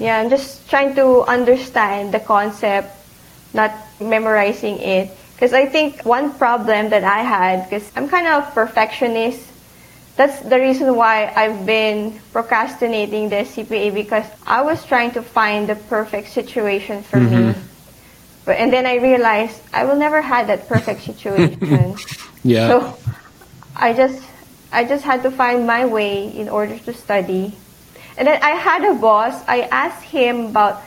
Yeah, I'm just trying to understand the concept, not memorizing it. Because I think one problem that I had, because I'm kind of perfectionist, that's the reason why I've been procrastinating the CPA because I was trying to find the perfect situation for mm-hmm. me. But, and then I realized I will never have that perfect situation. yeah. So I just I just had to find my way in order to study. And then I had a boss. I asked him about,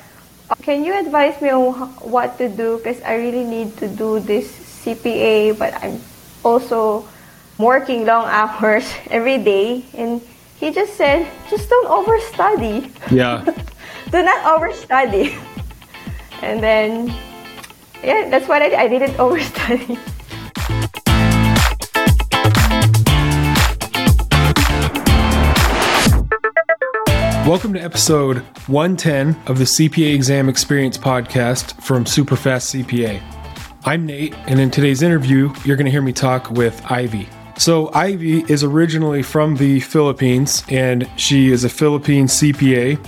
can you advise me on what to do? Because I really need to do this CPA, but I'm also working long hours every day. And he just said, just don't overstudy. Yeah. do not overstudy. And then, yeah, that's what I did. I didn't overstudy. Welcome to episode 110 of the CPA Exam Experience podcast from Superfast CPA. I'm Nate, and in today's interview, you're going to hear me talk with Ivy. So, Ivy is originally from the Philippines, and she is a Philippine CPA.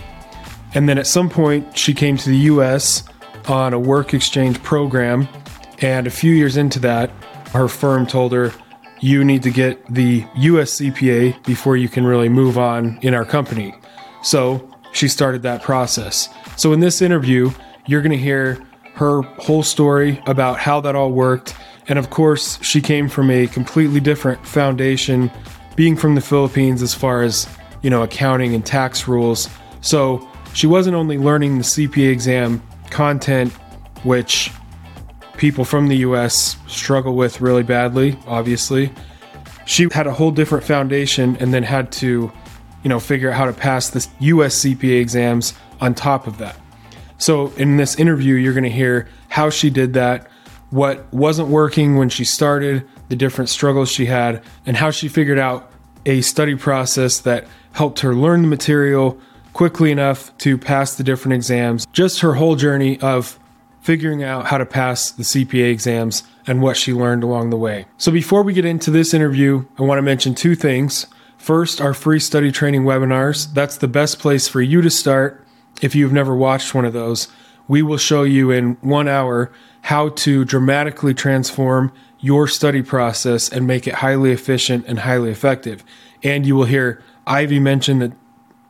And then at some point, she came to the US on a work exchange program. And a few years into that, her firm told her, You need to get the US CPA before you can really move on in our company. So she started that process. So in this interview, you're going to hear her whole story about how that all worked. And of course, she came from a completely different foundation, being from the Philippines as far as, you know, accounting and tax rules. So she wasn't only learning the CPA exam content, which people from the US struggle with really badly, obviously. She had a whole different foundation and then had to you know, figure out how to pass the US CPA exams on top of that. So in this interview, you're going to hear how she did that, what wasn't working when she started, the different struggles she had, and how she figured out a study process that helped her learn the material quickly enough to pass the different exams. Just her whole journey of figuring out how to pass the CPA exams and what she learned along the way. So before we get into this interview, I want to mention two things. First, our free study training webinars. That's the best place for you to start if you've never watched one of those. We will show you in one hour how to dramatically transform your study process and make it highly efficient and highly effective. And you will hear Ivy mention that,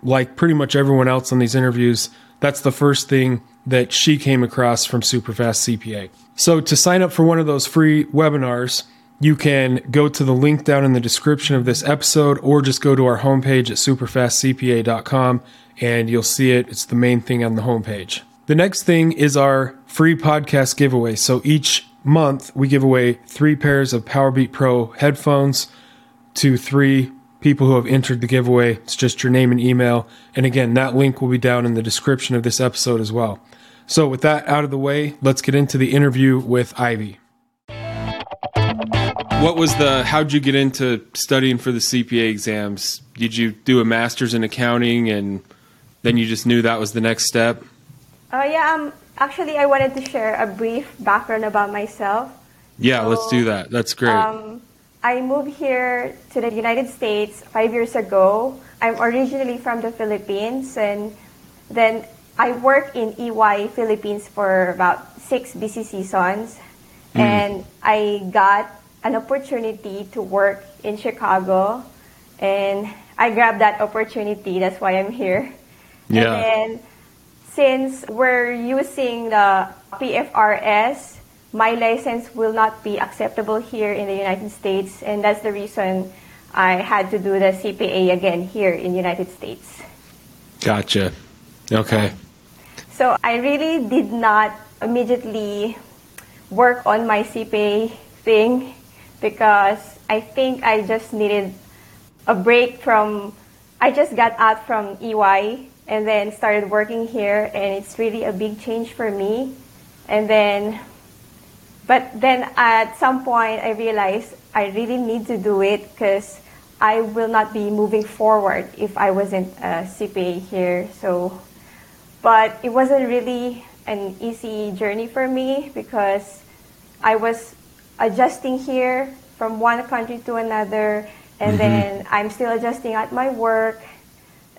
like pretty much everyone else on these interviews, that's the first thing that she came across from Superfast CPA. So, to sign up for one of those free webinars, you can go to the link down in the description of this episode or just go to our homepage at superfastcpa.com and you'll see it. It's the main thing on the homepage. The next thing is our free podcast giveaway. So each month we give away three pairs of Powerbeat Pro headphones to three people who have entered the giveaway. It's just your name and email. And again, that link will be down in the description of this episode as well. So with that out of the way, let's get into the interview with Ivy. What was the? How'd you get into studying for the CPA exams? Did you do a master's in accounting, and then you just knew that was the next step? Uh, yeah. Um. Actually, I wanted to share a brief background about myself. Yeah, so, let's do that. That's great. Um, I moved here to the United States five years ago. I'm originally from the Philippines, and then I worked in EY Philippines for about six busy seasons, mm. and I got an opportunity to work in Chicago, and I grabbed that opportunity. That's why I'm here. Yeah. And then, since we're using the PFRS, my license will not be acceptable here in the United States, and that's the reason I had to do the CPA again here in the United States. Gotcha. Okay. So I really did not immediately work on my CPA thing because I think I just needed a break from, I just got out from EY and then started working here, and it's really a big change for me. And then, but then at some point, I realized I really need to do it because I will not be moving forward if I wasn't a CPA here. So, but it wasn't really an easy journey for me because I was adjusting here from one country to another, and mm-hmm. then I'm still adjusting at my work.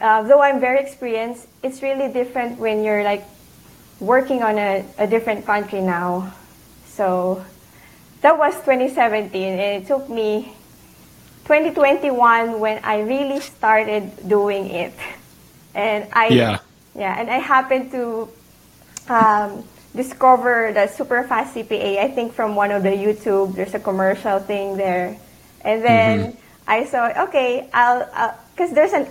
uh, though I'm very experienced, it's really different when you're like working on a, a different country now. So that was 2017, and it took me 2021 when I really started doing it. And I Yeah. yeah, and I happened to um, discover the Superfast CPA. I think from one of the YouTube. There's a commercial thing there, and then I saw okay, I'll because there's an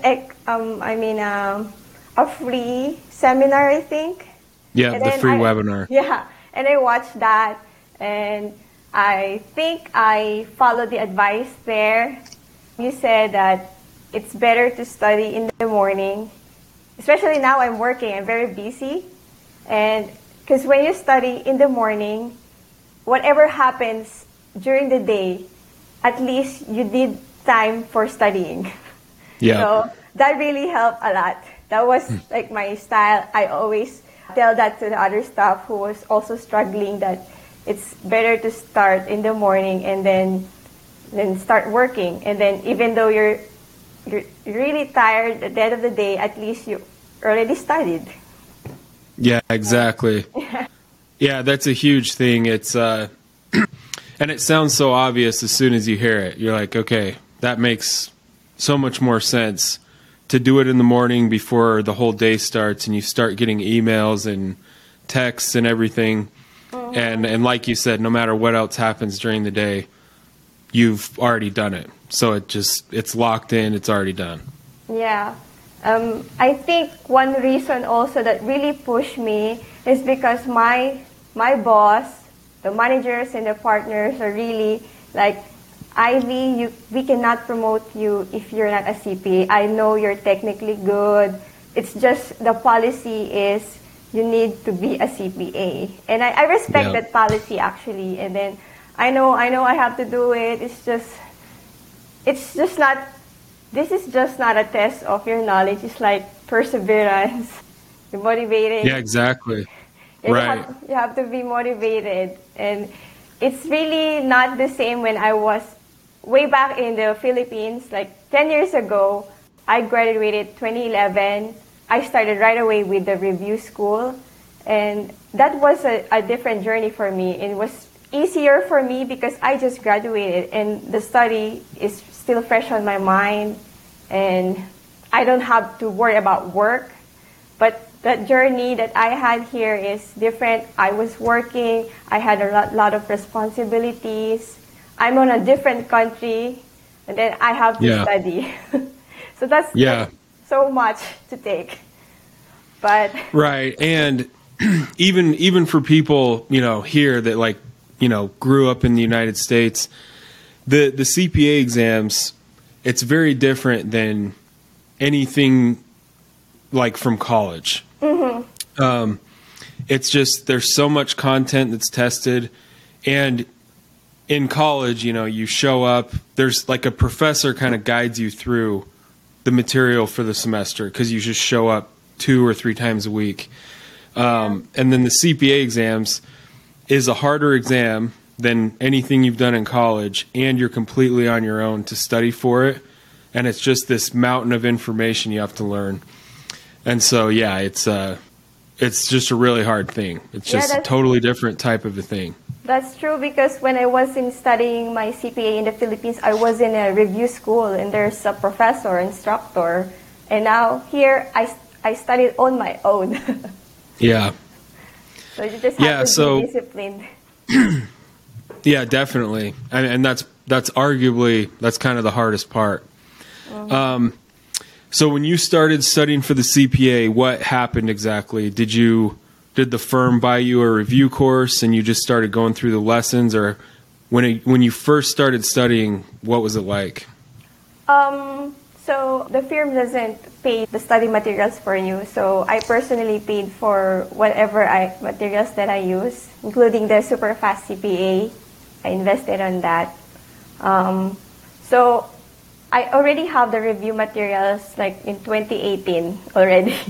um I mean um, a free seminar I think. Yeah, And the free I- webinar. Yeah, and I watched that, and I think I followed the advice there. You said that it's better to study in the morning, especially now I'm working. I'm very busy, and because when you study in the morning, whatever happens during the day, at least you did time for studying. Yeah. So that really helped a lot. That was hmm. like my style. I always tell that to the other staff who was also struggling that it's better to start in the morning and then then start working. And then even though you're you're really tired at the end of the day, at least you already studied. Yeah, exactly. Yeah, that's a huge thing. It's uh and it sounds so obvious as soon as you hear it. You're like, okay, that makes so much more sense to do it in the morning before the whole day starts and you start getting emails and texts and everything. And and like you said, no matter what else happens during the day, you've already done it. So it just it's locked in, it's already done. Yeah. Um, I think one reason also that really pushed me is because my my boss, the managers and the partners are really like, Ivy, you, we cannot promote you if you're not a CPA. I know you're technically good. It's just the policy is you need to be a CPA, and I, I respect Yeah. that policy actually. And then I know I know I have to do it. It's just it's just not this is just not a test of your knowledge it's like perseverance you're motivated. Yeah, exactly. you Right. have, you have to be motivated. And it's really not the same when i was way back in the philippines like 10 years ago i graduated 2011 i started right away with the review school. And that was a, a different journey for me. It was easier for me because i just graduated and the study is still fresh on my mind and i don't have to worry about work but the journey that I had here is different. I was working, I had a lot, lot of responsibilities. I'm on a different country, and then I have to Yeah. study. so that's Yeah. so much to take. But Right. And even even for people, you know, here that like, you know, grew up in the United States, the the CPA exams, it's very different than anything like from college. Um, it's just there's so much content that's tested, and in college, you know, you show up. There's like a professor kind of guides you through the material for the semester because you just show up two or three times a week. Um, and then the CPA exams is a harder exam than anything you've done in college, and you're completely on your own to study for it. And it's just this mountain of information you have to learn. And so, yeah, it's uh, it's just a really hard thing. It's Yeah, just a totally different type of a thing. that's true because when I was in studying my CPA in the Philippines, I was in a review school and there's a professor, instructor. And now here I, I studied on my own. Yeah. so you just have Yeah, to so- be disciplined. Yeah, definitely, and, and that's that's arguably that's kind of the hardest part. Um, so when you started studying for the CPA, what happened exactly? Did you did the firm buy you a review course and you just started going through the lessons, or when it, when you first started studying, what was it like? Um, so the firm doesn't pay the study materials for you. So I personally paid for whatever I, materials that I use, including the Superfast CPA. I invested on that. Um, so I already have the review materials like in 2018 already.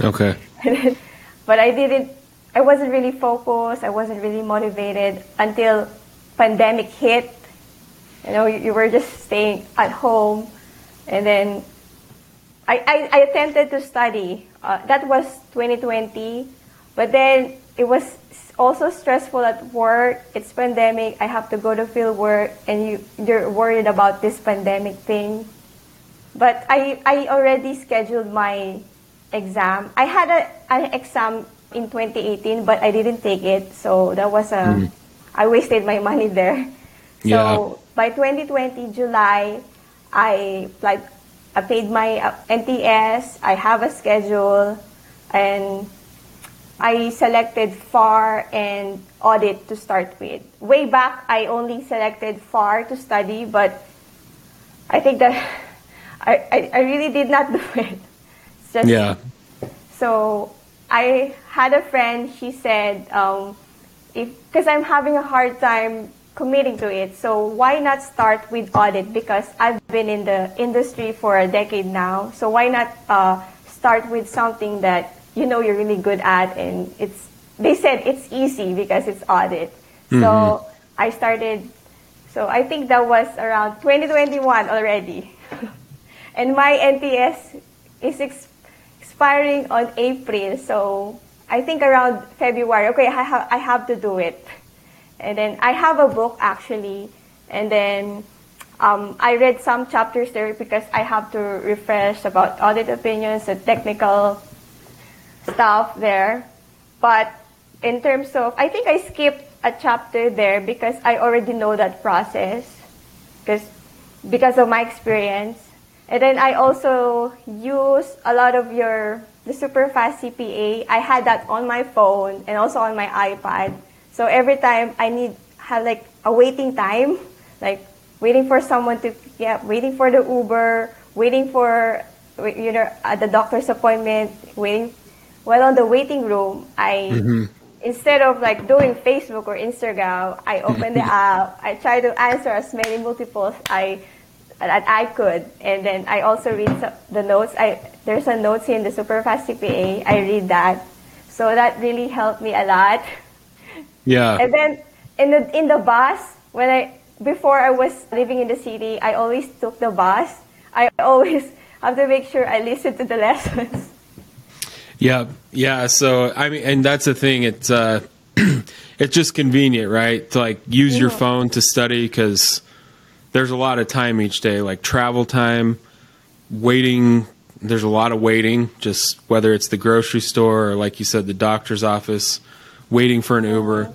Okay. but I didn't. I wasn't really focused. I wasn't really motivated until pandemic hit. You know, you, you were just staying at home, and then I I, I, I attempted to study. Uh, that was 2020. But then it was also stressful at work. It's pandemic. I have to go to field work, and you, you're worried about this pandemic thing. But I, I already scheduled my exam. I had a, an exam in 2018, but I didn't take it. So that was a, mm. I wasted my money there. So yeah. by 2020 July, I like I paid my uh, NTS. I have a schedule, and I selected FAR and audit to start with. Way back, I only selected FAR to study, but I think that I, I, I really did not do it. Just, yeah. So I had a friend. She said, um, if because I'm having a hard time committing to it, so why not start with audit? Because I've been in the industry for a decade now. So why not uh, start with something that you know you're really good at, and it's they said it's easy because it's audit. Mm-hmm. So I started. So I think that was around 2021 already. and my NTS is ex- expiring on April, so I think around February. Okay, I have I have to do it, and then I have a book actually, and then um, I read some chapters there because I have to refresh about audit opinions and technical stuff there. But in terms of, I think I skipped a chapter there because I already know that process, because because of my experience. And then I also use a lot of your the Superfast CPA. I had that on my phone and also on my iPad. So every time I need have like a waiting time, like waiting for someone to yeah, waiting for the Uber, waiting for you know at the doctor's appointment, waiting while on the waiting room, I mm-hmm. instead of like doing Facebook or Instagram, I open the app. I try to answer as many multiples I that I could. And then I also read the notes. I there's a notes in the Superfast CPA. I read that, so that really helped me a lot. Yeah. And then in the in the bus when I before I was living in the city, I always took the bus. I always have to make sure I listen to the lessons. Yeah, yeah. So I mean, and that's the thing. It's uh, it's just convenient, right? To like use your phone to study because there's a lot of time each day, like travel time, waiting. There's a lot of waiting, just whether it's the grocery store or, like you said, the doctor's office, waiting for an Uber.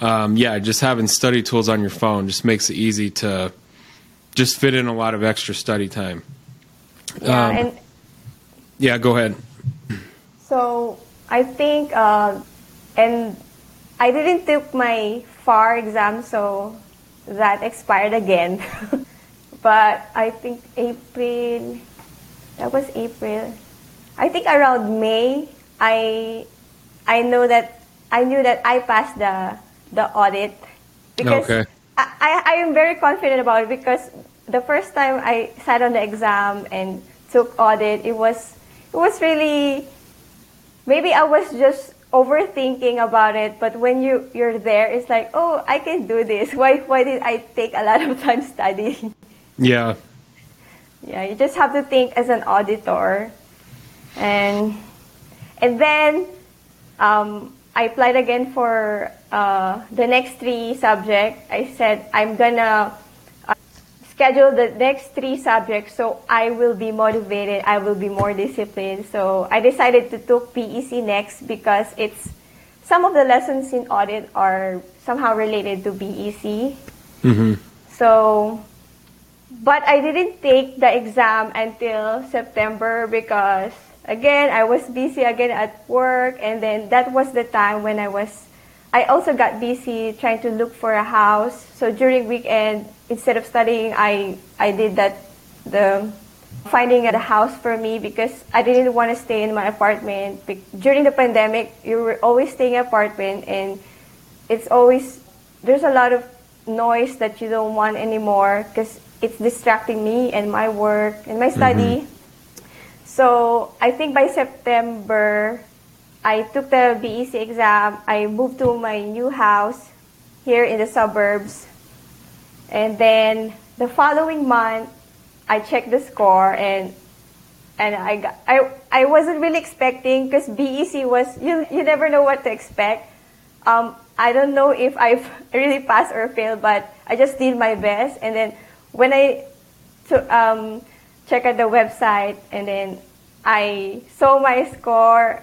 Um, yeah, just having study tools on your phone just makes it easy to just fit in a lot of extra study time. Yeah, um, and yeah, go ahead. So I think, uh, and I didn't take my FAR exam, so that expired again. but I think April, that was April. I think around May, I I know that I knew that I passed the the audit because okay. I, I am very confident about it because the first time I sat on the exam and took audit, it was it was really maybe I was just overthinking about it, but when you you're there, it's like, oh, I can do this. Why why did I take a lot of time studying? Yeah. Yeah, you just have to think as an auditor, and and then um, I applied again for uh, the next three subjects. I said I'm gonna schedule the next three subjects so I will be motivated, I will be more disciplined. So I decided to took BEC next because it's some of the lessons in audit are somehow related to BEC. Mm-hmm. So, but I didn't take the exam until September because again I was busy again at work, and then that was the time when I was. I also got busy trying to look for a house. So during weekend, instead of studying, I, I did that, the finding a house for me because I didn't want to stay in my apartment. During the pandemic, you were always staying in apartment and it's always, there's a lot of noise that you don't want anymore because it's distracting me and my work and my study. Mm-hmm. So I think by September, I took the BEC exam. I moved to my new house here in the suburbs. And then the following month, I checked the score and and I got, I I wasn't really expecting because BEC was you you never know what to expect. Um, I don't know if I've really passed or failed, but I just did my best. And then when I to, um, check out the website, and then I saw my score,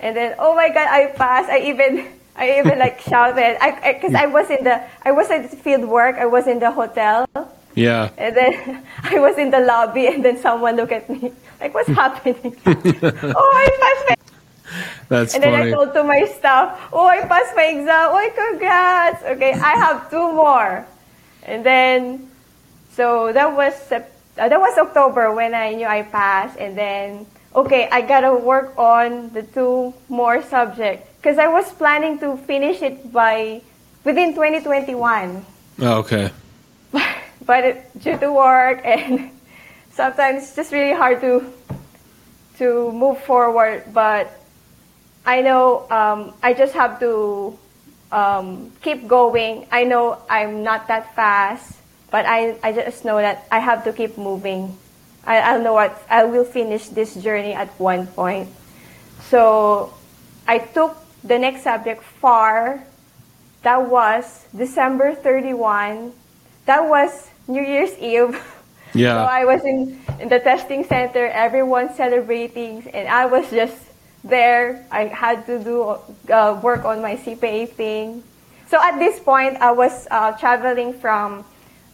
and then oh my god, I passed. I even I even like shouted because I, I, I was in the I was at field work. I was in the hotel. Yeah. And then I was in the lobby, and then someone looked at me like, "What's happening?" oh, I passed my. That's and funny. then I told to my staff, "Oh, I passed my exam. Oh, congrats! Okay, I have two more." And then, so that was uh, that was October when I knew I passed, and then okay, I gotta work on the two more subjects because I was planning to finish it by within 2021 oh, okay. but it, due to work and sometimes it's just really hard to to move forward. But I know um, I just have to um, keep going. I know I'm not that fast, but I, I just know that I have to keep moving. I, I'll know what I will finish this journey at one point. So I took the next subject far. That was December 31. That was New Year's Eve. Yeah. So I was in, in the testing center, everyone celebrating, and I was just there. I had to do uh, work on my CPA thing. So at this point, I was uh, traveling from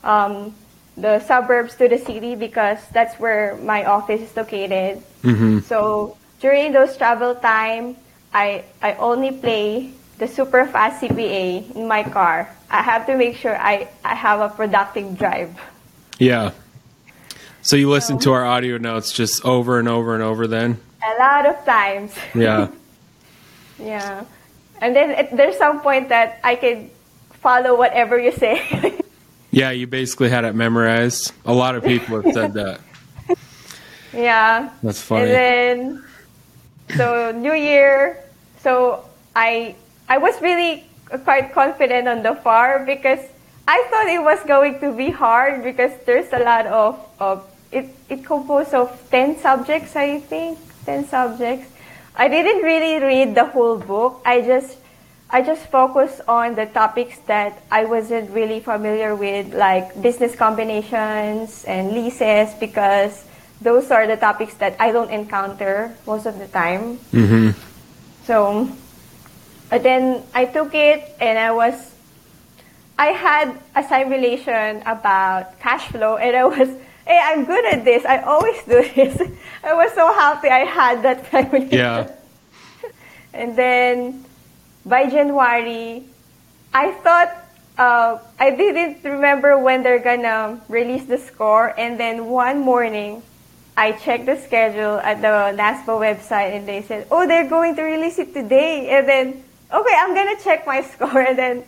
um, the suburbs to the city because that's where my office is located. Mm-hmm. So during those travel time, I I only play the Superfast CPA in my car. I have to make sure I, I have a productive drive. Yeah. So you listen to our audio notes just over and over and over then? A lot of times. Yeah. Yeah. And then it, there's some point that I can follow whatever you say. yeah, you basically had it memorized. A lot of people have said that. yeah. That's funny. And then so New Year, so I I was really quite confident on the FAR because I thought it was going to be hard because there's a lot of, of it, it composed of 10 subjects, I think, 10 subjects. I didn't really read the whole book. I just, I just focused on the topics that I wasn't really familiar with, like business combinations and leases, because those are the topics that I don't encounter most of the time. Mm-hmm. So, then I took it and I was, I had a simulation about cash flow and I was, hey, I'm good at this. I always do this. I was so happy I had that simulation. Yeah. And then by January, I thought uh, I didn't remember when they're gonna release the score. And then one morning, I checked the schedule at the NASBA website, and they said, "Oh, they're going to release it today." And then, okay, I'm gonna check my score, and then,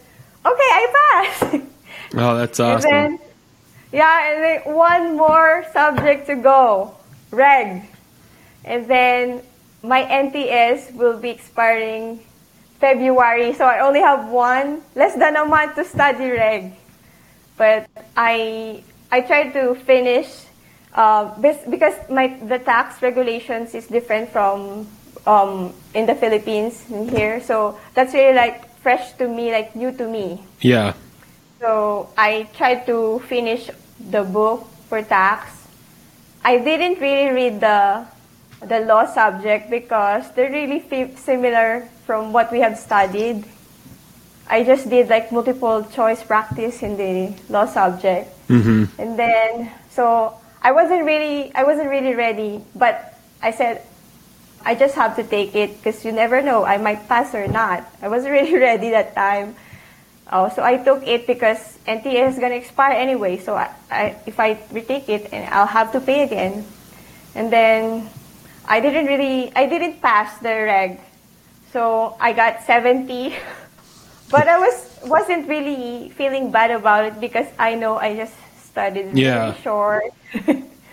okay, I passed. Oh, that's awesome. And then, yeah, and then one more subject to go, reg. And then my NTS will be expiring February, so I only have one, less than a month to study reg. But I I tried to finish uh, because my the tax regulations is different from um, in the Philippines and here, so that's really like fresh to me, like new to me. yeah. So I tried to finish the book for tax. I didn't really read the the law subject because they're really similar from what we have studied. I just did like multiple choice practice in the law subject. Mm-hmm. And then so I wasn't really I wasn't really ready, but I said I just have to take it because you never know I might pass or not. I wasn't really ready that time. Oh, so I took it because NTA is gonna expire anyway. So I, I if I retake it, and I'll have to pay again. And then I didn't really I didn't pass the reg, so I got 70. but I was wasn't really feeling bad about it because I know I just studied really Yeah. short.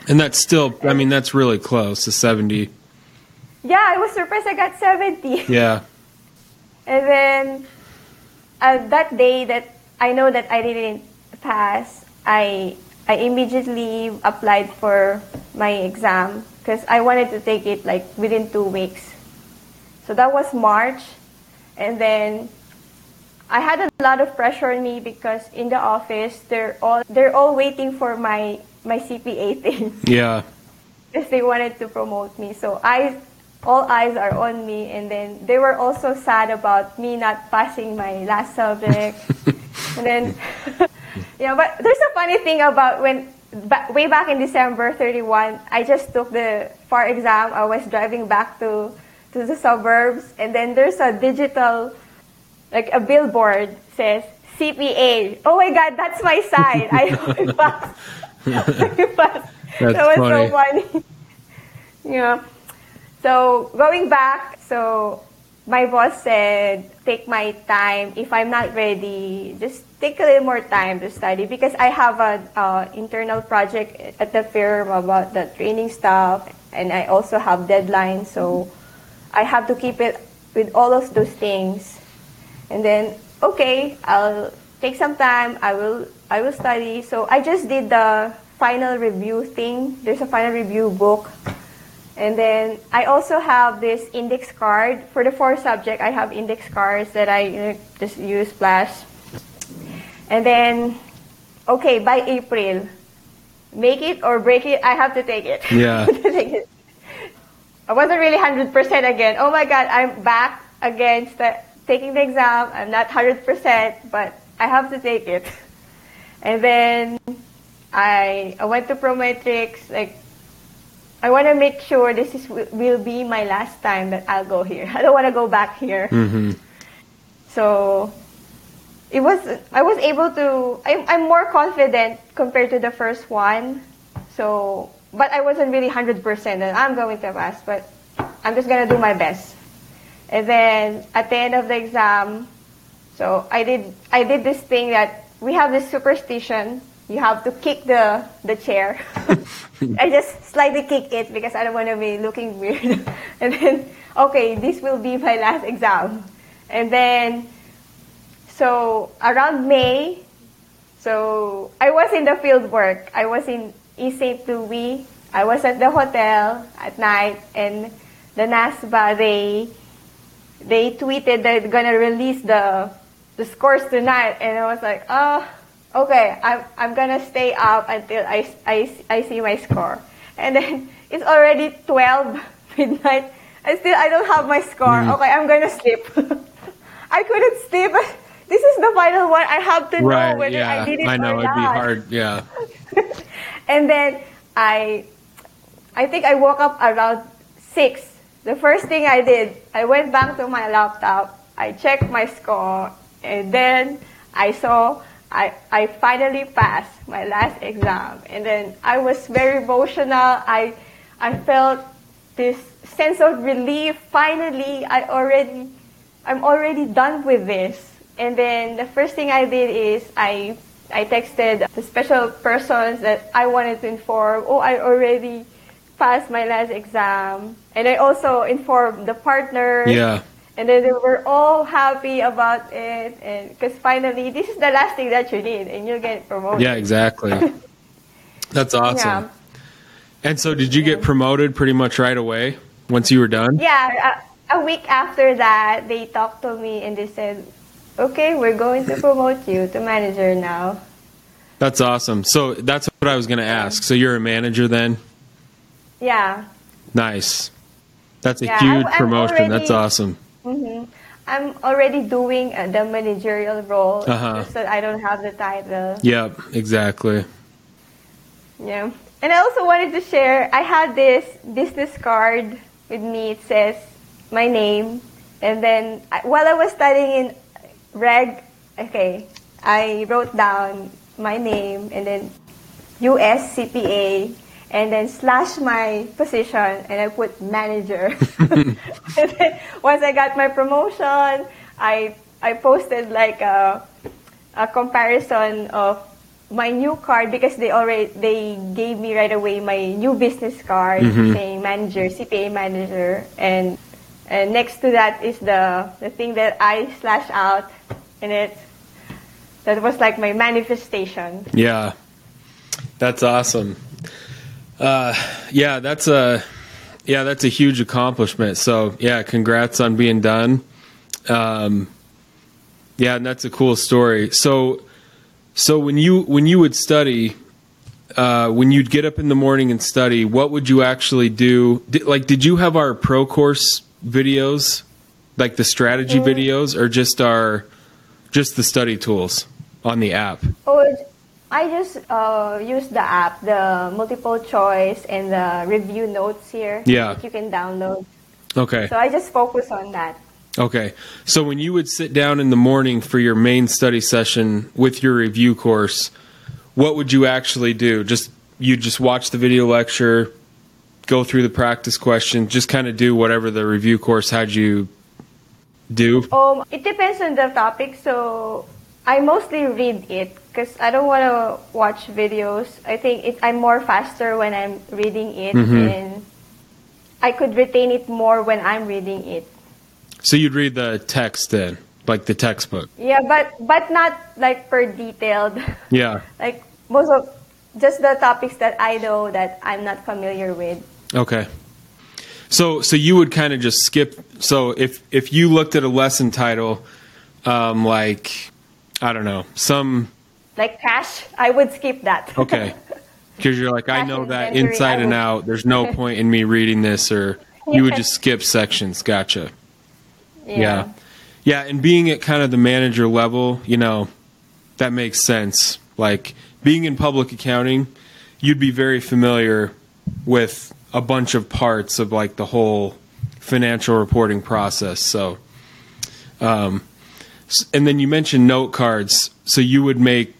And that's still, I mean, that's really close to 70. yeah, I was surprised I got 70. Yeah. And then uh, that day that I know that I didn't pass, I I immediately applied for my exam because I wanted to take it like within two weeks. So that was March, and then I had a lot of pressure on me because in the office they're all they're all waiting for my my CPA thing. Yeah. because they wanted to promote me. So I all eyes are on me and then they were also sad about me not passing my last subject. and then yeah, but there's a funny thing about when ba- way back in December 31, I just took the FAR exam. I was driving back to to the suburbs and then there's a digital like a billboard says CPA. Oh my god, that's my sign. I passed. I passed. That's that was funny. so funny. yeah. So going back, so my boss said, take my time. If I'm not ready, just take a little more time to study because I have an uh, internal project at the firm about the training stuff, and I also have deadlines. So I have to keep it with all of those things. And then, okay, I'll take some time. I will, I will study. So I just did the final review thing. There's a final review book. And then I also have this index card for the four subject. I have index cards that I you know, just use flash. And then, okay, by April, make it or break it. I have to take it. Yeah. I take it. I wasn't really 100% again. Oh my God, I'm back against the, taking the exam. I'm not 100%, but I have to take it. And then I, I went to Prometrics. Like, I want to make sure this is will be my last time that I'll go here. I don't want to go back here. Mm-hmm. So it was I was able to I'm I'm more confident compared to the first one. So but I wasn't really 100% that I'm going to pass, but I'm just going to do my best. And then at the end of the exam, so I did I did this thing that we have this superstition. You have to kick the the chair. I just slightly kick it because I don't want to be looking weird. and then okay, this will be my last exam. And then so around May, so I was in the field work. I was in East St. Louis. I was at the hotel at night, and the NASBA they they tweeted that they're gonna release the the scores tonight, and I was like, oh, okay, I'm I'm gonna stay up until I I, I see my score, and then it's already 12 midnight. and still I don't have my score. Mm. Okay, I'm gonna sleep. I couldn't sleep. This is the final one. I have to know Right. whether Yeah. I did it I know it'd be hard. Yeah. and then I, I think I woke up around six. The first thing I did, I went back to my laptop. I checked my score, and then I saw I I finally passed my last exam. And then I was very emotional. I I felt this sense of relief. Finally, I already I'm already done with this. And then the first thing I did is I I texted the special persons that I wanted to inform. Oh, I already passed my last exam, and I also informed the partners. Yeah. And then they were all happy about it, and because finally this is the last thing that you need, and you'll get promoted. Yeah. Exactly. That's awesome. Yeah. And so, did you get promoted pretty much right away once you were done? Yeah, a, a week after that, they talked to me and they said, "Okay, we're going to promote you to manager now." That's awesome. So that's what I was going to ask. So you're a manager then? Yeah, Nice. That's a Yeah, huge I'm- promotion. That's already- awesome. I'm already doing uh, the managerial role, Uh-huh. just that I don't have the title. Yep. Exactly. Yeah. And I also wanted to share, I had this business card with me. It says my name. And then I, while I was studying in reg, okay, I wrote down my name and then US CPA and then slash my position and I put manager. and then once I got my promotion, I I posted like a a comparison of my new card because they already they gave me right away my new business card mm-hmm. saying manager CPA manager and and next to that is the the thing that I slash out and it that was like my manifestation Yeah. That's awesome. Yeah, that's a yeah, that's a huge accomplishment. So yeah, congrats on being done. Um, yeah, and that's a cool story. So so when you when you would study, uh, when you'd get up in the morning and study, what would you actually do? Did, like, did you have our pro course videos, like the strategy videos, or just our just the study tools on the app? Oh, I just uh, use the app, the multiple choice and the review notes here. Yeah. that you can download. Okay. So I just focus on that. Okay. So when you would sit down in the morning for your main study session with your review course, what would you actually do? Just you just watch the video lecture, go through the practice questions, just kind of do whatever the review course had you do. Um, it depends on the topic. So I mostly read it because I don't want to watch videos. I think it, I'm more faster when I'm reading it, and I could retain it more when I'm reading it. So you'd read the text then, like the textbook. Yeah, but but not like per detailed. Yeah. like most of just the topics that I know that I'm not familiar with. Okay. So so you would kind of just skip. So if if you looked at a lesson title, um, like I don't know some Like cash, I would skip that. Okay. Because you're like, I know that inventory, inside I and out. There's no point in me reading this, or you would just skip sections. Gotcha. Yeah. Yeah. And being at kind of the manager level, you know, that makes sense. Like being in public accounting, you'd be very familiar with a bunch of parts of like the whole financial reporting process. So, um, and then you mentioned note cards. So you would make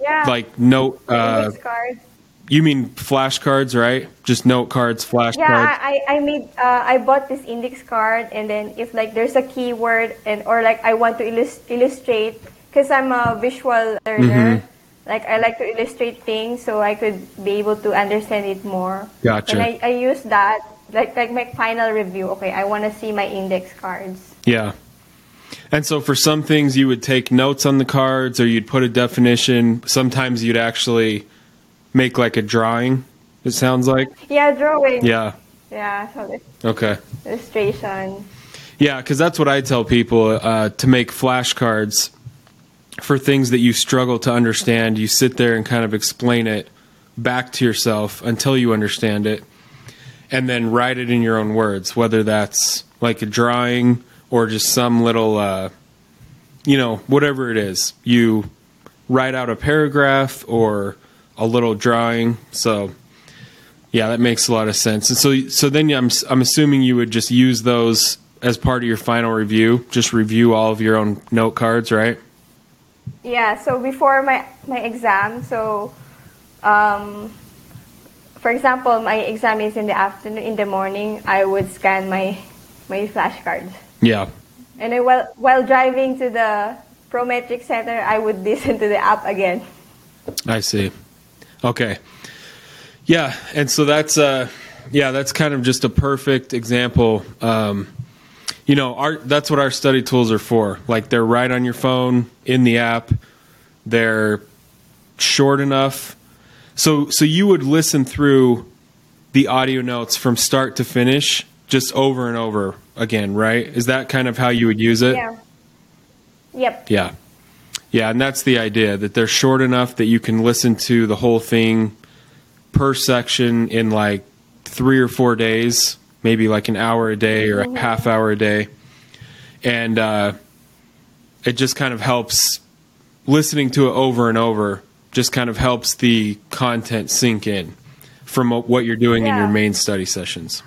Yeah. like note, uh, Index card. you mean flashcards, right? Just note cards, flashcards. Yeah, I, I I made uh, I bought this index card, and then if like there's a keyword and or like I want to illus- illustrate, because I'm a visual learner, Mm-hmm. Like I like to illustrate things so I could be able to understand it more. Gotcha. And I, I use that like like my final review. Okay, I want to see my index cards. Yeah. And so for some things you would take notes on the cards or you'd put a definition. Sometimes you'd actually make like a drawing, it sounds like. Yeah, drawing. Yeah. Yeah, so Okay. illustration. Yeah, because that's what I tell people uh, to make flashcards for things that you struggle to understand. You sit there and kind of explain it back to yourself until you understand it, and then write it in your own words, whether that's like a drawing or just some little, uh, you know, whatever it is. You write out a paragraph or a little drawing. So. Yeah, that makes a lot of sense. And so, so then I'm I'm assuming you would just use those as part of your final review. Just review all of your own note cards, right? Yeah, so before my my exam, so um, for example, my exam is in the afternoon. In the morning, I would scan my my flashcards, Yeah. and then while while driving to the Prometric Center, I would listen to the app again. I see. Okay. Yeah, and so that's uh yeah, that's kind of just a perfect example. Um you know, our that's what our study tools are for. Like they're right on your phone in the app. They're short enough. So so you would listen through the audio notes from start to finish just over and over again, right? Is that kind of how you would use it? Yeah. Yep. Yeah. Yeah, and that's the idea that they're short enough that you can listen to the whole thing per section in like three or four days, maybe like an hour a day or a half hour a day. And uh, it just kind of helps listening to it over and over, just kind of helps the content sink in from what you're doing in your main study sessions.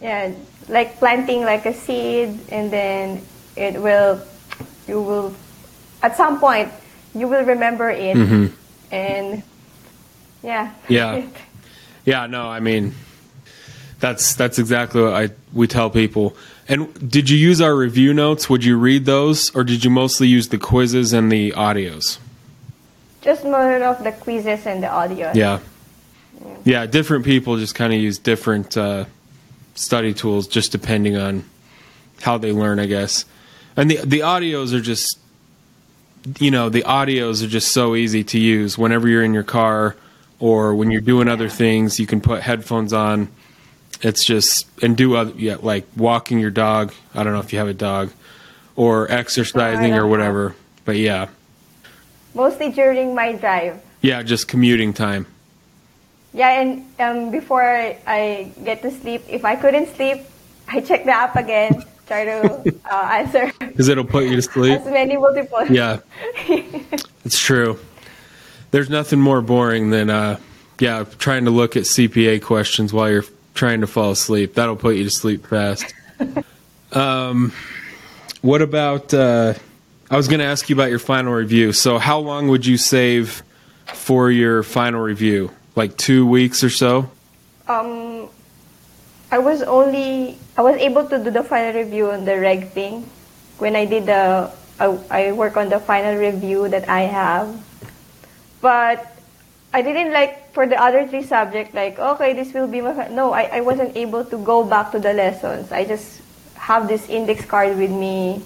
Yeah, like planting like a seed, and then it will, you will, at some point, you will remember it, mm-hmm. and yeah. Yeah. Yeah, no, I mean that's that's exactly what I we tell people. And did you use our review notes? Would you read those or did you mostly use the quizzes and the audios? Just more of the quizzes and the audio. Yeah. Yeah, different people just kind of use different uh, study tools just depending on how they learn, I guess. And the the audios are just you know, the audios are just so easy to use whenever you're in your car or when you're doing other things, you can put headphones on. It's just and do other yeah, like walking your dog. I don't know if you have a dog or exercising don't or whatever. But yeah, Mostly during my drive. yeah, just commuting time. Yeah, and um, before I get to sleep, if I couldn't sleep, I check the app again, try to uh, answer Because it'll put you to sleep. as many multiple. Yeah, it's true. There's nothing more boring than uh, yeah, trying to look at CPA questions while you're trying to fall asleep. That'll put you to sleep fast. um, what about? Uh, I was going to ask you about your final review. So, how long would you save for your final review? Like two weeks or so? Um, I was only I was able to do the final review on the reg thing when I did the I, I work on the final review that I have, but I didn't like for the other three subjects like okay this will be my no I, I wasn't able to go back to the lessons I just have this index card with me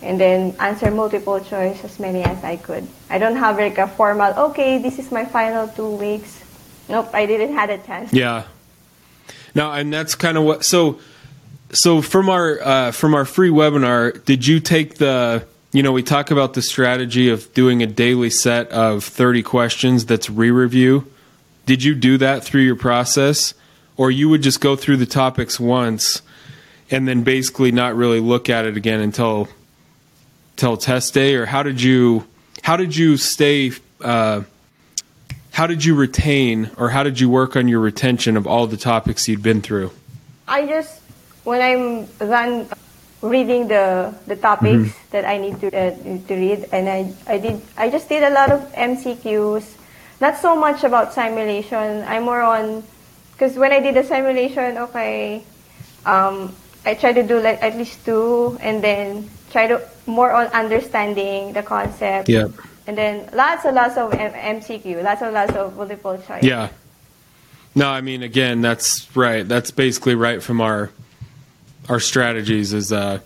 and then answer multiple choice as many as I could I don't have like a formal okay this is my final two weeks nope I didn't had a chance Yeah. No, and that's kind of what. So, so from our uh, from our free webinar, did you take the? You know, we talk about the strategy of doing a daily set of thirty questions. That's re-review. Did you do that through your process, or you would just go through the topics once, and then basically not really look at it again until till test day, or how did you how did you stay? Uh, how did you retain or how did you work on your retention of all the topics you'd been through? I just when I'm done reading the the topics that I need to uh, to read, and I I did I just did a lot of MCQs, not so much about simulation. I'm more on because when I did the simulation, okay, um, I try to do like at least two, and then try to more on understanding the concept. Yeah. And then lots and lots of M- MCQ, lots and lots of multiple choice. Yeah. No, I mean again, that's right. That's basically right from our our strategies is uh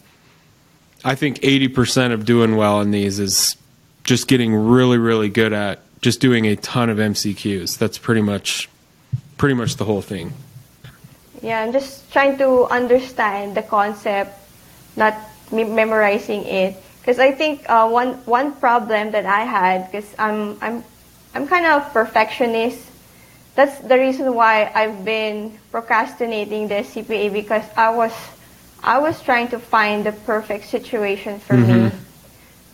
I think 80% of doing well in these is just getting really really good at just doing a ton of MCQs. That's pretty much pretty much the whole thing. Yeah, I'm just trying to understand the concept, not me- memorizing it. Because I think uh, one one problem that I had, because I'm I'm I'm kind of perfectionist. That's the reason why I've been procrastinating the CPA because I was I was trying to find the perfect situation for me.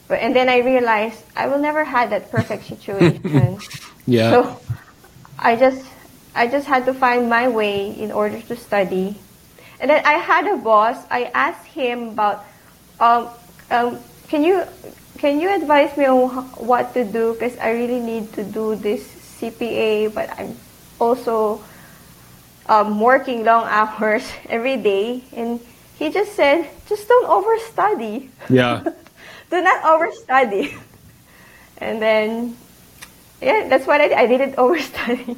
But and then I realized I will never have that perfect situation. Yeah. So I just I just had to find my way in order to study. And then I had a boss. I asked him about um, um, can you can you advise me on what to do because I really need to do this CPA, but I'm also um, working long hours every day. And he just said, just don't overstudy yeah. do not overstudy. And then, yeah, that's what I did. I didn't overstudy.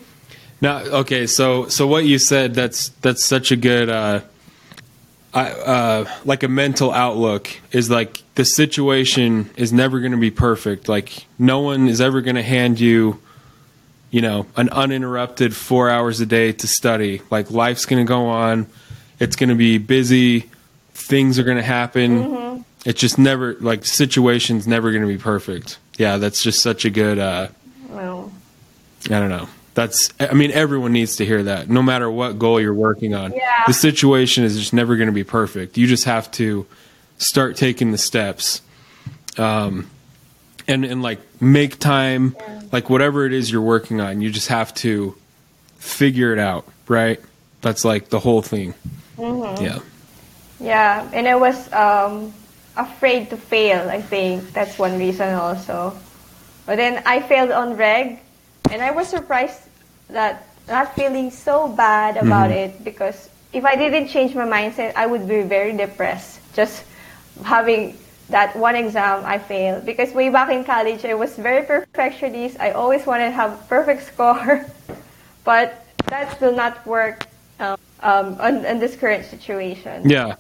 Now, okay, so so what you said that's that's such a good uh, I, uh, like a mental outlook is like the situation is never going to be perfect. Like no one is ever going to hand you, you know, an uninterrupted four hours a day to study. Like life's going to go on. It's going to be busy. Things are going to happen. It's just never like situation's never going to be perfect. Yeah, that's just such a good. Uh, Well, I don't know. That's I mean everyone needs to hear that. No matter what goal you're working on. Yeah. The situation is just never going to be perfect. You just have to start taking the steps. Um and and like make time like whatever it is you're working on, you just have to figure it out, right? That's like the whole thing. Yeah. yeah, and I was um, afraid to fail. I think that's one reason also. But then I failed on reg, and I was surprised that not feeling so bad about it because if I didn't change my mindset, I would be very depressed. Just having that one exam I failed because way back in college I was very perfectionist. I always wanted to have perfect score, but that will not work um, on, on this current situation. Yeah.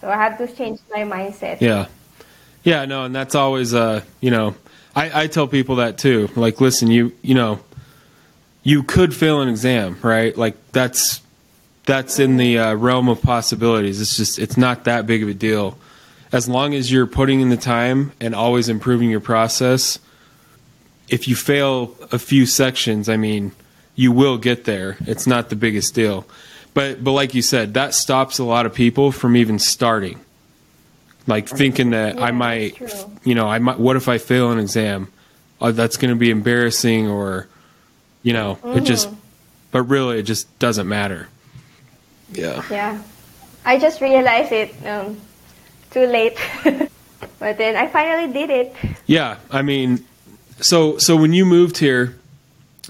So I have to change my mindset. Yeah. Yeah, no, and that's always uh, you know, I, I tell people that too. Like, listen, you you know, you could fail an exam, right? Like that's that's in the uh, realm of possibilities. It's just it's not that big of a deal. As long as you're putting in the time and always improving your process, if you fail a few sections, I mean, you will get there. It's not the biggest deal. But but like you said, that stops a lot of people from even starting. Like thinking that Yeah, I might, you know, I might. What if I fail an exam? Oh, that's going to be embarrassing, or you know, it just. But really, it just doesn't matter. Yeah. Yeah. I just realized it um, too late. but then I finally did it. Yeah, I mean, so so when you moved here,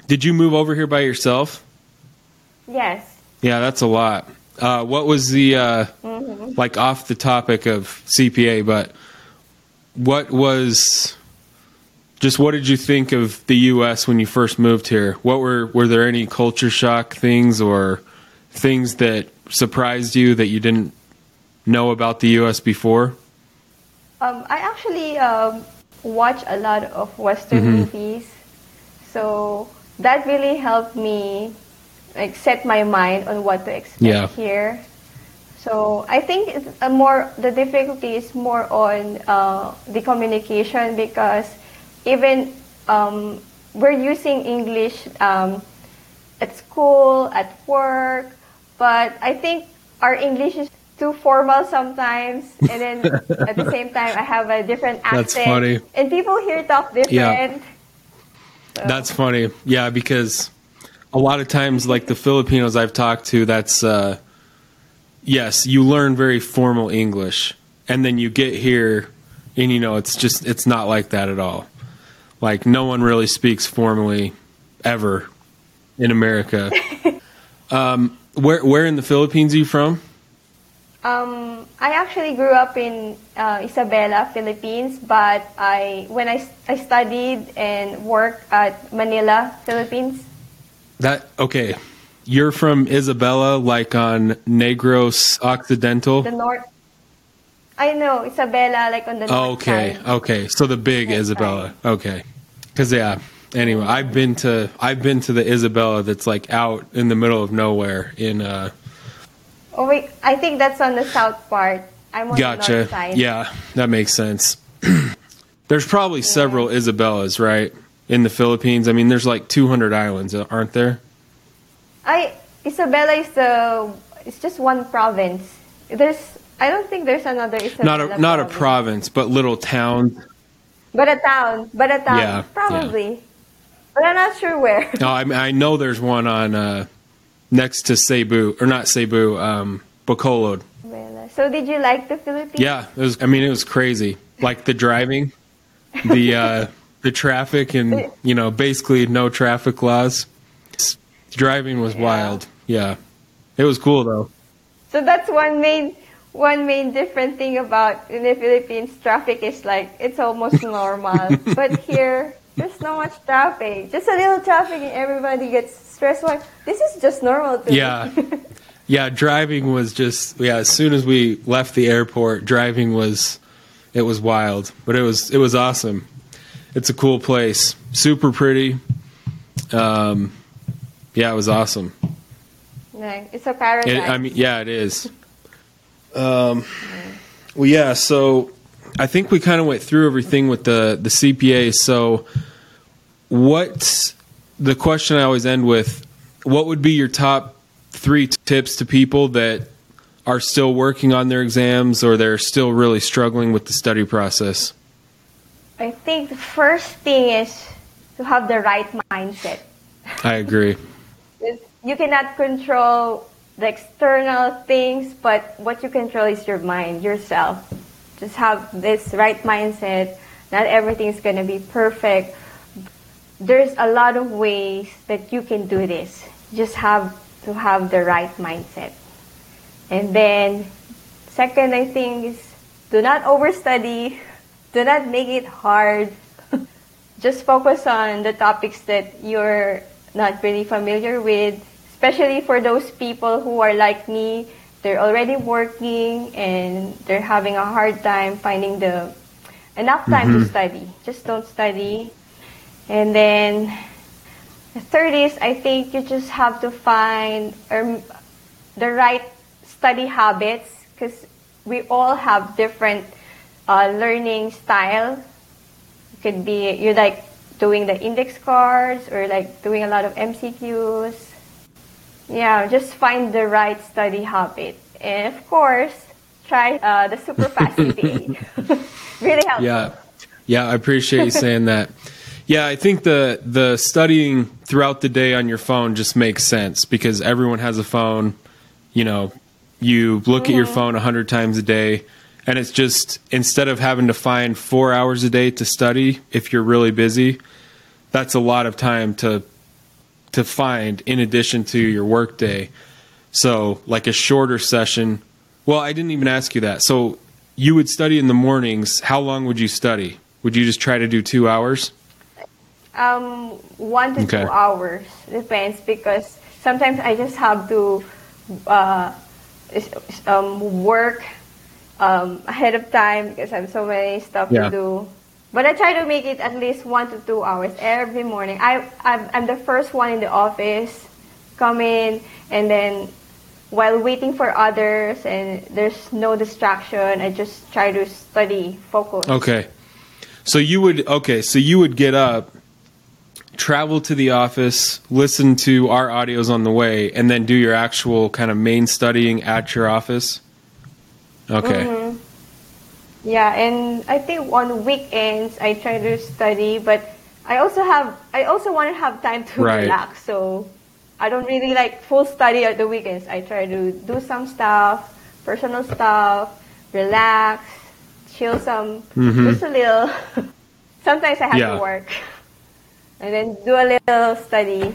did you move over here by yourself? Yes. Yeah, that's a lot. Uh, what was the uh, like off the topic of CPA, but what was just what did you think of the U.S. when you first moved here? What were were there any culture shock things or things that surprised you that you didn't know about the U.S. before? Um, I actually um, watch a lot of Western movies, so that really helped me like set my mind on what to expect Yeah. here. So I think it's a more the difficulty is more on uh, the communication because even um, we're using English um, at school, at work, but I think our English is too formal sometimes, and then at the same time I have a different accent. That's funny. And people here talk different. Yeah. So- That's funny. Yeah, because a lot of times, like the Filipinos I've talked to, that's, uh, yes, you learn very formal English. And then you get here and, you know, it's just, it's not like that at all. Like, no one really speaks formally ever in America. um, where, where in the Philippines are you from? Um, I actually grew up in uh, Isabela, Philippines, but I when I, I studied and worked at Manila, Philippines. That, okay. You're from Isabela, like on Negros Occidental? The north. I know Isabela, like on the north okay, side. okay. So the big North Isabela. Okay. Cuz yeah. Anyway, I've been to I've been to the Isabela that's like out in the middle of nowhere in uh Oh wait, I think that's on the south part. I'm on the Gotcha. north side. Yeah, that makes sense. there's probably several Isabelas, right? In the Philippines. I mean, there's like 200 islands, aren't there? I Isabela is the it's just one province. There's I don't think there's another Isabela. Not a not a province. province, but little towns. But a town. But a town. Yeah, Probably. But I'm not sure where. No, I, I know there's one on uh next to Cebu or not Cebu, um Bacolod. So did you like the Philippines? Yeah, it was. I mean, it was crazy. Like the driving, the uh, the traffic, and you know, basically no traffic laws. Driving was wild. Yeah, it was cool though. So that's one main one main different thing about in the Philippines traffic is like it's almost normal. but here there's not much traffic. Just a little traffic and everybody gets stressed like this is just normal to me. Yeah, yeah. Driving was just yeah. As soon as we left the airport, driving was it was wild, but it was it was awesome. It's a cool place, super pretty. Um, yeah, it was awesome. Like, it's a paradise. It, I mean, yeah, it is. Um, well, yeah. So I think we kind of went through everything with the the CPA. So, what the question I always end with? What would be your top three tips to people that are still working on their exams or they're still really struggling with the study process? I think the first thing is to have the right mindset. I agree. You cannot control the external things, but what you control is your mind, yourself. Just have this right mindset. Not everything is going to be perfect. There's a lot of ways that you can do this. You just have to have the right mindset. And then, second, I think is do not overstudy. Do not make it hard. just focus on the topics that you're not really familiar with, especially for those people who are like me. They're already working and they're having a hard time finding the enough time to study. Just don't study. And then the third is I think you just have to find um, the right study habits because we all have different uh, learning style. It could be you're like doing the index cards or like doing a lot of MCQs. Yeah, just find the right study habit. And of course, try uh, the Superfast CPA. really helps. Yeah. Yeah, I appreciate you saying that. Yeah, I think the the studying throughout the day on your phone just makes sense because everyone has a phone. You know, you look mm-hmm. at your mm-hmm. phone a hundred times a day, and it's just instead of having to find four hours a day to study if you're really busy, that's a lot of time to to find in addition to your workday. So, like a shorter session. Well, I didn't even ask you that. So, you would study in the mornings. How long would you study? Would you just try to do two hours? Um, one to okay. two hours depends because sometimes I just have to uh, um, work um, ahead of time because I have so many stuff yeah. to do. But I try to make it at least one to two hours every morning. I I'm, I'm the first one in the office, come in and then while waiting for others and there's no distraction, I just try to study, focus. Okay. So you would okay, so you would get up travel to the office, listen to our audios on the way, and then do your actual kind of main studying at your office? Okay. Mm-hmm. Yeah, and I think on weekends I try to study, but I also have I also want to have time to right. relax. So I don't really like full study at the weekends. I try to do some stuff, personal stuff, relax, chill some, mm-hmm. just a little. Sometimes I have yeah. to work and then do a little study.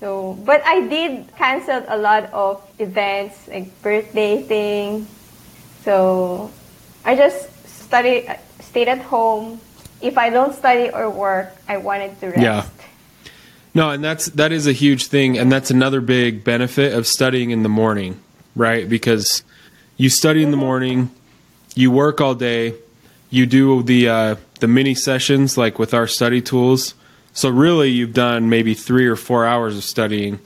So, but I did cancel a lot of events, like birthday thing. So, I just studied, stayed at home. If I don't study or work, I wanted to rest. Yeah. No, and that's that is a huge thing, and that's another big benefit of studying in the morning, right? Because you study in the morning, you work all day, you do the uh, the mini sessions like with our study tools, so really, you've done maybe three or four hours of studying,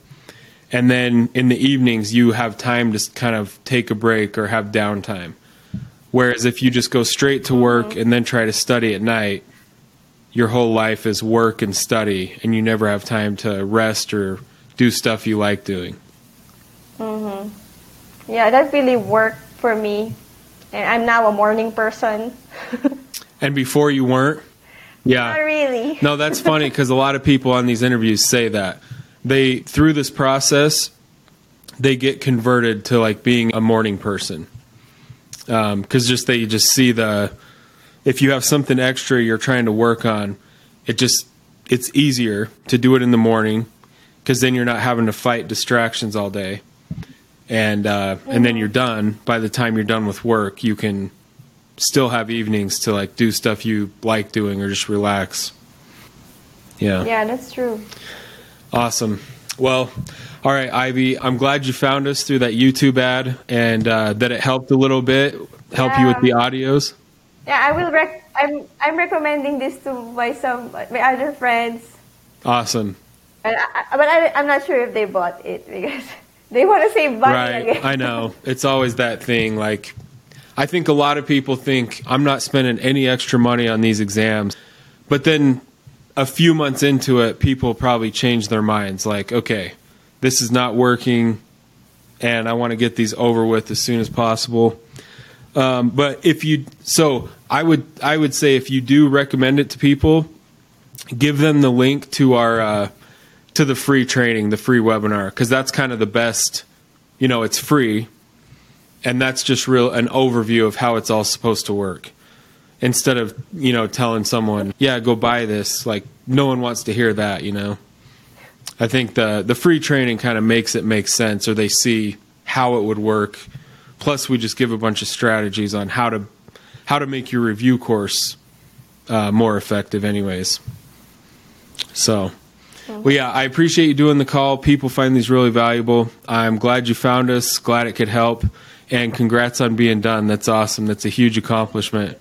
and then in the evenings you have time to kind of take a break or have downtime. Whereas if you just go straight to work and then try to study at night, your whole life is work and study, and you never have time to rest or do stuff you like doing. Mhm. Yeah, that really worked for me, and I'm now a morning person. and before you weren't. Yeah. Not really. no, that's funny because a lot of people on these interviews say that they through this process they get converted to like being a morning person because um, just they just see the if you have something extra you're trying to work on it just it's easier to do it in the morning because then you're not having to fight distractions all day and uh, and then you're done by the time you're done with work you can still have evenings to like do stuff you like doing or just relax. Yeah. Yeah, that's true. Awesome. Well, all right, Ivy. I'm glad you found us through that YouTube ad and uh, that it helped a little bit, help yeah. you with the audios. Yeah, I will. Rec- I'm I'm recommending this to my some my other friends. Awesome. I, but I, I'm not sure if they bought it because they want to save money. Right. Again. I know. It's always that thing. Like I think a lot of people think I'm not spending any extra money on these exams. But then a few months into it, people probably change their minds like, okay, this is not working and I want to get these over with as soon as possible. Um, but if you, so I would, I would say if you do recommend it to people, give them the link to our, uh, to the free training, the free webinar, because that's kind of the best, you know, it's free and that's just real an overview of how it's all supposed to work instead of you know telling someone yeah go buy this like no one wants to hear that you know i think the the free training kind of makes it make sense or they see how it would work plus we just give a bunch of strategies on how to how to make your review course uh, more effective anyways so well yeah i appreciate you doing the call people find these really valuable i'm glad you found us glad it could help and congrats on being done. That's awesome. That's a huge accomplishment.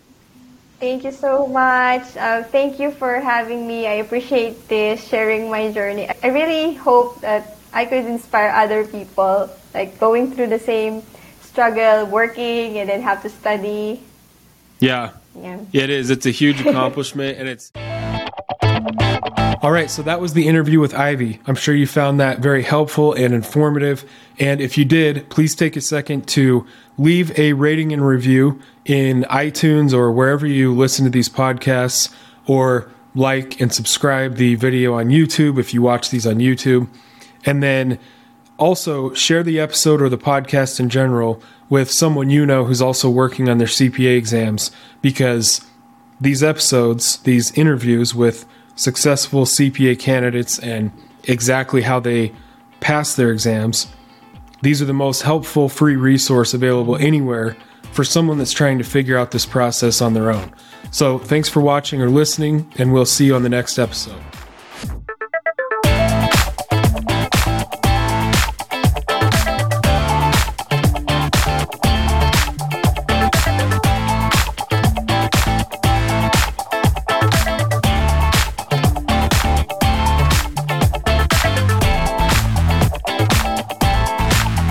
Thank you so much. Uh, thank you for having me. I appreciate this, sharing my journey. I really hope that I could inspire other people, like going through the same struggle, working, and then have to study. Yeah. Yeah. It is. It's a huge accomplishment, and it's. All right, so that was the interview with Ivy. I'm sure you found that very helpful and informative. And if you did, please take a second to leave a rating and review in iTunes or wherever you listen to these podcasts, or like and subscribe the video on YouTube if you watch these on YouTube. And then also share the episode or the podcast in general with someone you know who's also working on their CPA exams because these episodes, these interviews with successful CPA candidates and exactly how they pass their exams, these are the most helpful free resource available anywhere for someone that's trying to figure out this process on their own. So, thanks for watching or listening, and we'll see you on the next episode.